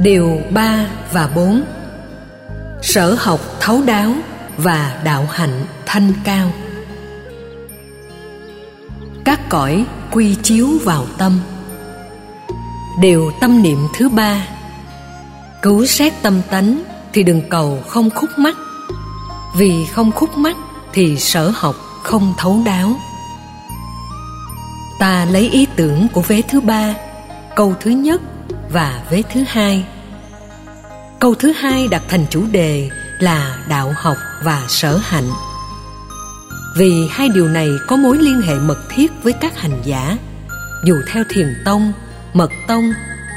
Điều 3 và 4 Sở học thấu đáo và đạo hạnh thanh cao. Các cõi quy chiếu vào tâm. Điều tâm niệm thứ ba. Cứu xét tâm tánh thì đừng cầu không khúc mắc. Vì không khúc mắc thì sở học không thấu đáo. Ta lấy ý tưởng của vế thứ ba, Câu thứ nhất và vế thứ hai câu thứ hai đặt thành chủ đề là đạo học và sở hạnh. Vì hai điều này có mối liên hệ mật thiết với các hành giả. Dù theo thiền tông, mật tông,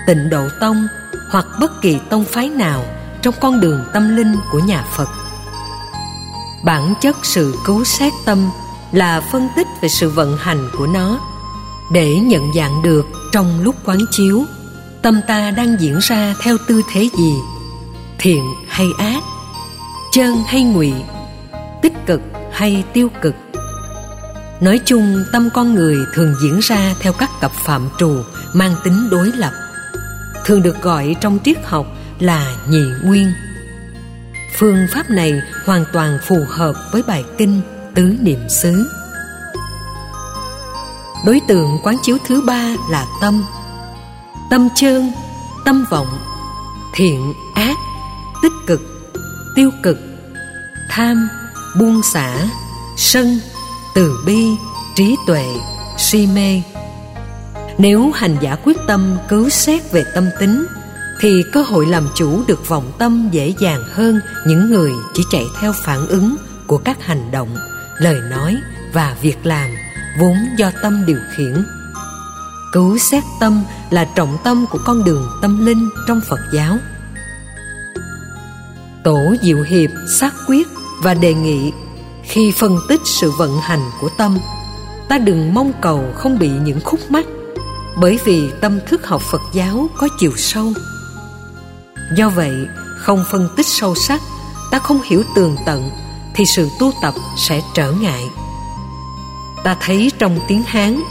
tịnh độ tông hoặc bất kỳ tông phái nào trong con đường tâm linh của nhà phật. Bản chất sự cứu xét tâm là phân tích về sự vận hành của nó. Để nhận dạng được trong lúc quán chiếu, tâm ta đang diễn ra theo tư thế gì thiện hay ác chân hay ngụy, tích cực hay tiêu cực. Nói chung, tâm con người thường diễn ra theo các cặp phạm trù mang tính đối lập, thường được gọi trong triết học là nhị nguyên. Phương pháp này hoàn toàn phù hợp với bài kinh tứ niệm xứ. Đối tượng quán chiếu thứ ba là tâm. Tâm chơn, tâm vọng, thiện, ác tích cực, tiêu cực, tham, buông xả, sân, từ bi, trí tuệ, si mê. Nếu hành giả quyết tâm cứu xét về tâm tính, thì cơ hội làm chủ được vọng tâm dễ dàng hơn những người chỉ chạy theo phản ứng của các hành động, lời nói và việc làm vốn do tâm điều khiển. Cứu xét tâm là trọng tâm của con đường tâm linh trong phật giáo tổ diệu hiệp xác quyết và đề nghị, khi phân tích sự vận hành của tâm, ta đừng mong cầu không bị những khúc mắc, bởi vì tâm thức học phật giáo có chiều sâu. Do vậy, không phân tích sâu sắc, ta không hiểu tường tận, thì sự tu tập sẽ trở ngại. Ta thấy trong tiếng hán,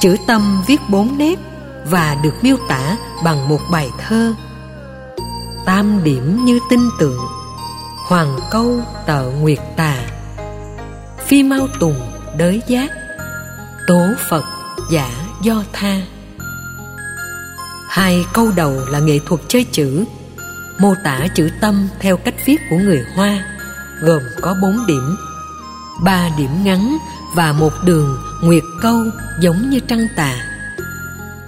chữ tâm viết bốn nét và được miêu tả bằng một bài thơ tam điểm như tinh tượng hoàng câu tợ nguyệt tà. Phi mau tùng đới giác. Tố phật giả do tha. Hai câu đầu là nghệ thuật chơi chữ. Mô tả chữ tâm theo cách viết của người hoa, gồm có bốn điểm. Ba điểm ngắn và một đường nguyệt câu giống như trăng tà.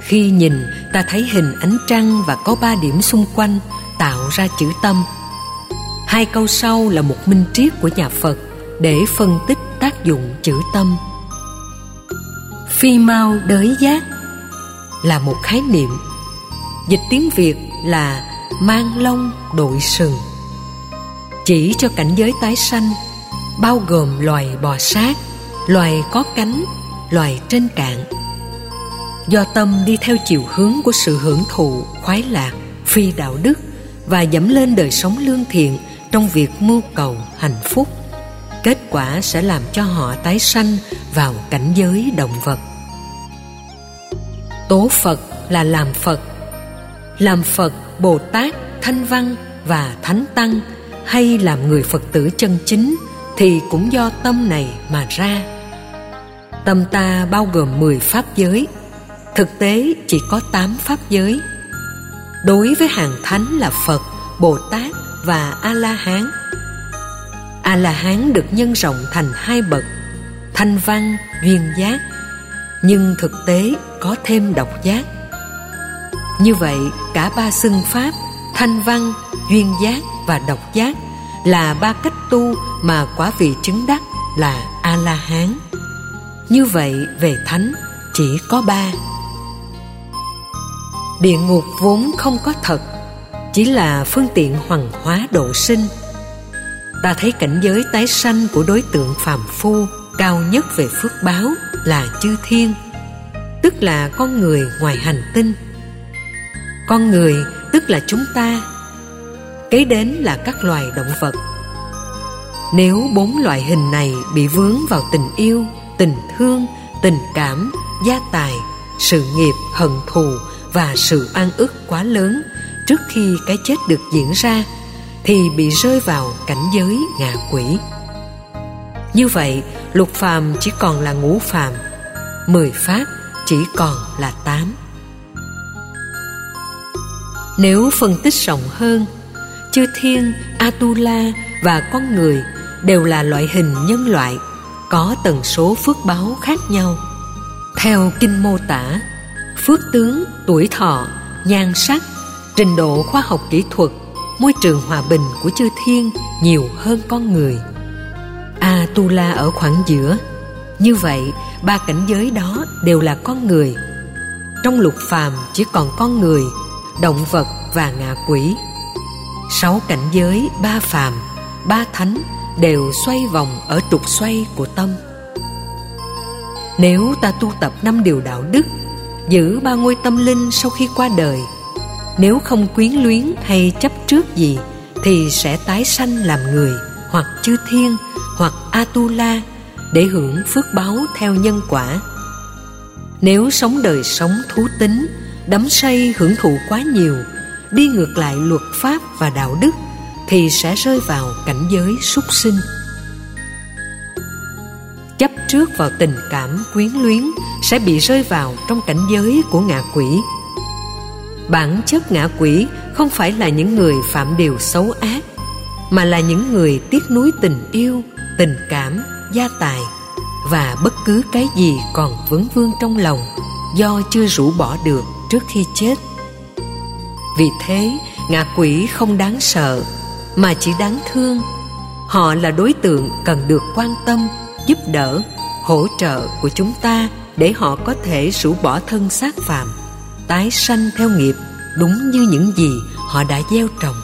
Khi nhìn, ta thấy hình ánh trăng và có ba điểm xung quanh tạo ra chữ tâm. Hai câu sau là một minh triết của nhà phật để phân tích tác dụng chữ tâm. Phi mau đới giác là một khái niệm. Dịch tiếng việt là mang lông đội sừng. Chỉ cho cảnh giới tái sanh, bao gồm loài bò sát, loài có cánh, loài trên cạn. Do tâm đi theo chiều hướng của sự hưởng thụ, khoái lạc, phi đạo đức và dẫm lên đời sống lương thiện trong việc mưu cầu hạnh phúc. Kết quả sẽ làm cho họ tái sanh vào cảnh giới động vật. Tố phật là làm phật. Làm phật bồ tát thanh văn và thánh tăng hay làm người phật tử chân chính thì cũng do tâm này mà ra. Tâm ta bao gồm 10 pháp giới. Thực tế chỉ có 8 pháp giới đối với hàng thánh là phật, bồ tát và a la hán a la hán được nhân rộng thành hai bậc, thanh văn, duyên giác, nhưng thực tế có thêm độc giác. Như vậy, cả ba xưng pháp, thanh văn, duyên giác và độc giác là ba cách tu mà quả vị chứng đắc là a la hán như vậy, về thánh chỉ có ba địa ngục vốn không có thật, chỉ là phương tiện hoằng hóa độ sinh. Ta thấy cảnh giới tái sanh của đối tượng phàm phu cao nhất về phước báo là chư thiên, tức là con người ngoài hành tinh. Con người, tức là chúng ta, kế đến là các loài động vật. Nếu bốn loại hình này bị vướng vào tình yêu, tình thương, tình cảm, gia tài, sự nghiệp, hận thù và sự oan ức quá lớn trước khi cái chết được diễn ra, thì bị rơi vào cảnh giới ngạ quỷ. Như vậy, lục phàm chỉ còn là ngũ phàm, mười pháp chỉ còn là tám. Nếu phân tích rộng hơn, chư thiên, atula và con người đều là loại hình nhân loại có tần số phước báo khác nhau. Theo kinh mô tả phước tướng, tuổi thọ, nhan sắc, trình độ khoa học kỹ thuật, môi trường hòa bình của chư thiên nhiều hơn con người. Atula ở khoảng giữa. Như vậy, ba cảnh giới đó đều là con người. Trong lục phàm chỉ còn con người, động vật và ngạ quỷ. Sáu cảnh giới ba phàm, ba thánh đều xoay vòng ở trục xoay của tâm. Nếu ta tu tập năm điều đạo đức giữ ba ngôi tâm linh sau khi qua đời. Nếu không quyến luyến hay chấp trước gì, thì sẽ tái sanh làm người, hoặc chư thiên, hoặc atula, để hưởng phước báo theo nhân quả. Nếu sống đời sống thú tính, đắm say hưởng thụ quá nhiều, đi ngược lại luật pháp và đạo đức, thì sẽ rơi vào cảnh giới súc sinh trước vào tình cảm quyến luyến sẽ bị rơi vào trong cảnh giới của ngạ quỷ. Bản chất ngạ quỷ không phải là những người phạm điều xấu ác, mà là những người tiếc nuối tình yêu, tình cảm, gia tài và bất cứ cái gì còn vấn vương trong lòng do chưa rũ bỏ được trước khi chết. Vì thế, ngạ quỷ không đáng sợ, mà chỉ đáng thương. Họ là đối tượng cần được quan tâm, giúp đỡ hỗ trợ của chúng ta để họ có thể rũ bỏ thân xác phàm, tái sanh theo nghiệp đúng như những gì họ đã gieo trồng.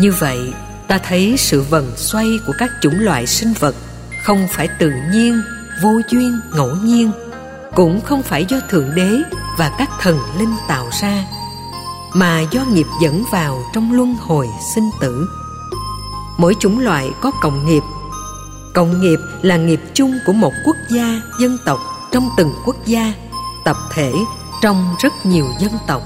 Như vậy, ta thấy sự vần xoay của các chủng loại sinh vật không phải tự nhiên, vô duyên, ngẫu nhiên, cũng không phải do thượng đế và các thần linh tạo ra, mà do nghiệp dẫn vào trong luân hồi sinh tử. Mỗi chủng loại có cộng nghiệp cộng nghiệp là nghiệp chung của một quốc gia dân tộc trong từng quốc gia, tập thể trong rất nhiều dân tộc,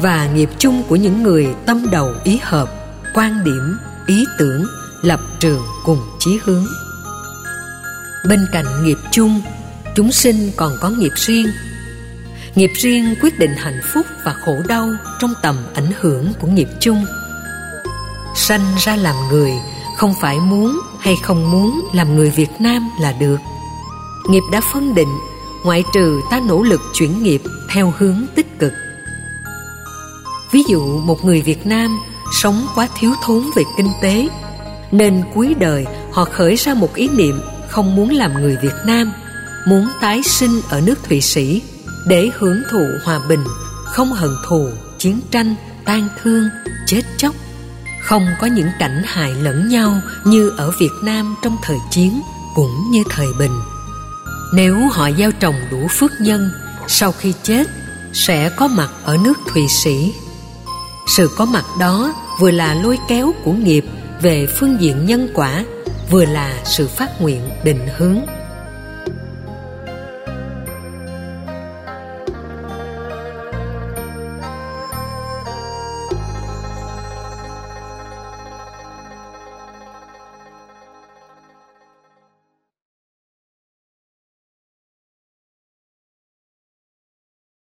và nghiệp chung của những người tâm đầu ý hợp, quan điểm, ý tưởng, lập trường cùng chí hướng. Bên cạnh nghiệp chung, chúng sinh còn có nghiệp riêng. Nghiệp riêng quyết định hạnh phúc và khổ đau trong tầm ảnh hưởng của nghiệp chung. Sanh ra làm người không phải muốn hay không muốn làm người việt nam là được. Nghiệp đã phân định, ngoại trừ ta nỗ lực chuyển nghiệp theo hướng tích cực. Ví dụ, một người việt nam sống quá thiếu thốn về kinh tế, nên cuối đời họ khởi ra một ý niệm không muốn làm người việt nam, muốn tái sinh ở nước thụy sĩ để hưởng thụ hòa bình, không hận thù, chiến tranh tan thương, chết chóc không có những cảnh hại lẫn nhau như ở việt nam trong thời chiến cũng như thời bình. Nếu họ gieo trồng đủ phước nhân, sau khi chết sẽ có mặt ở nước thụy sĩ. Sự có mặt đó vừa là lôi kéo của nghiệp về phương diện nhân quả, vừa là sự phát nguyện định hướng.